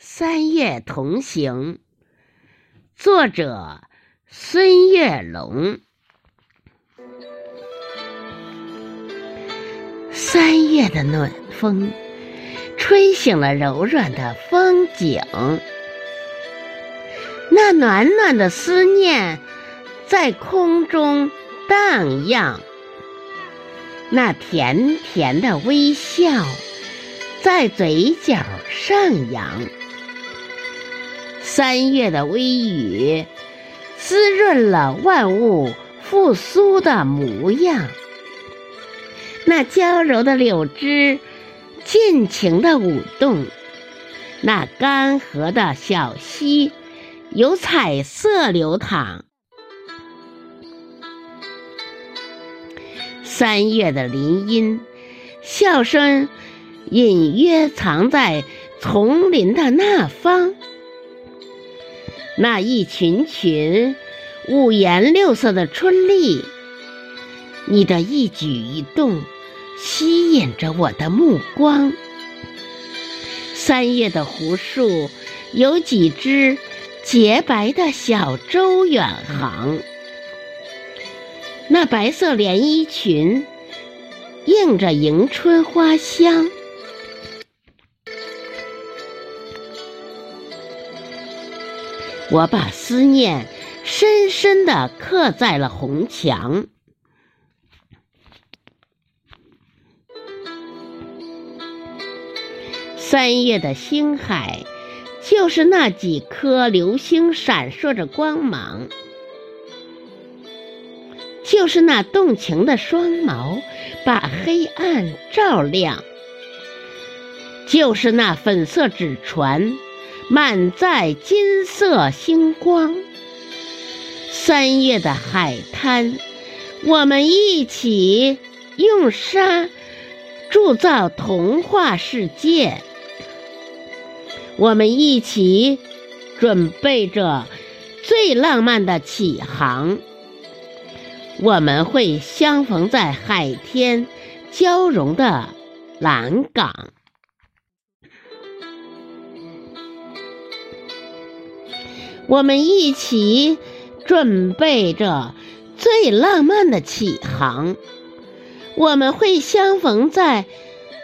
三月同行，作者孙月龙。三月的暖风，吹醒了柔软的风景，那暖暖的思念在空中荡漾，那甜甜的微笑在嘴角上扬。三月的微雨，滋润了万物复苏的模样。那娇柔的柳枝，尽情的舞动；那干涸的小溪，有彩色流淌。三月的林荫，笑声隐约藏在丛林的那方。那一群群五颜六色的春丽，你的一举一动吸引着我的目光。三月的湖树有几只洁白的小舟远航，那白色连衣裙映着迎春花香。我把思念深深的刻在了红墙。三月的星海，就是那几颗流星闪烁着光芒，就是那动情的双眸把黑暗照亮，就是那粉色纸船。满载金色星光，三月的海滩，我们一起用沙铸造童话世界。我们一起准备着最浪漫的起航。我们会相逢在海天交融的蓝港。我们一起准备着最浪漫的起航，我们会相逢在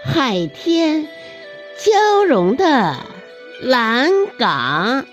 海天交融的蓝港。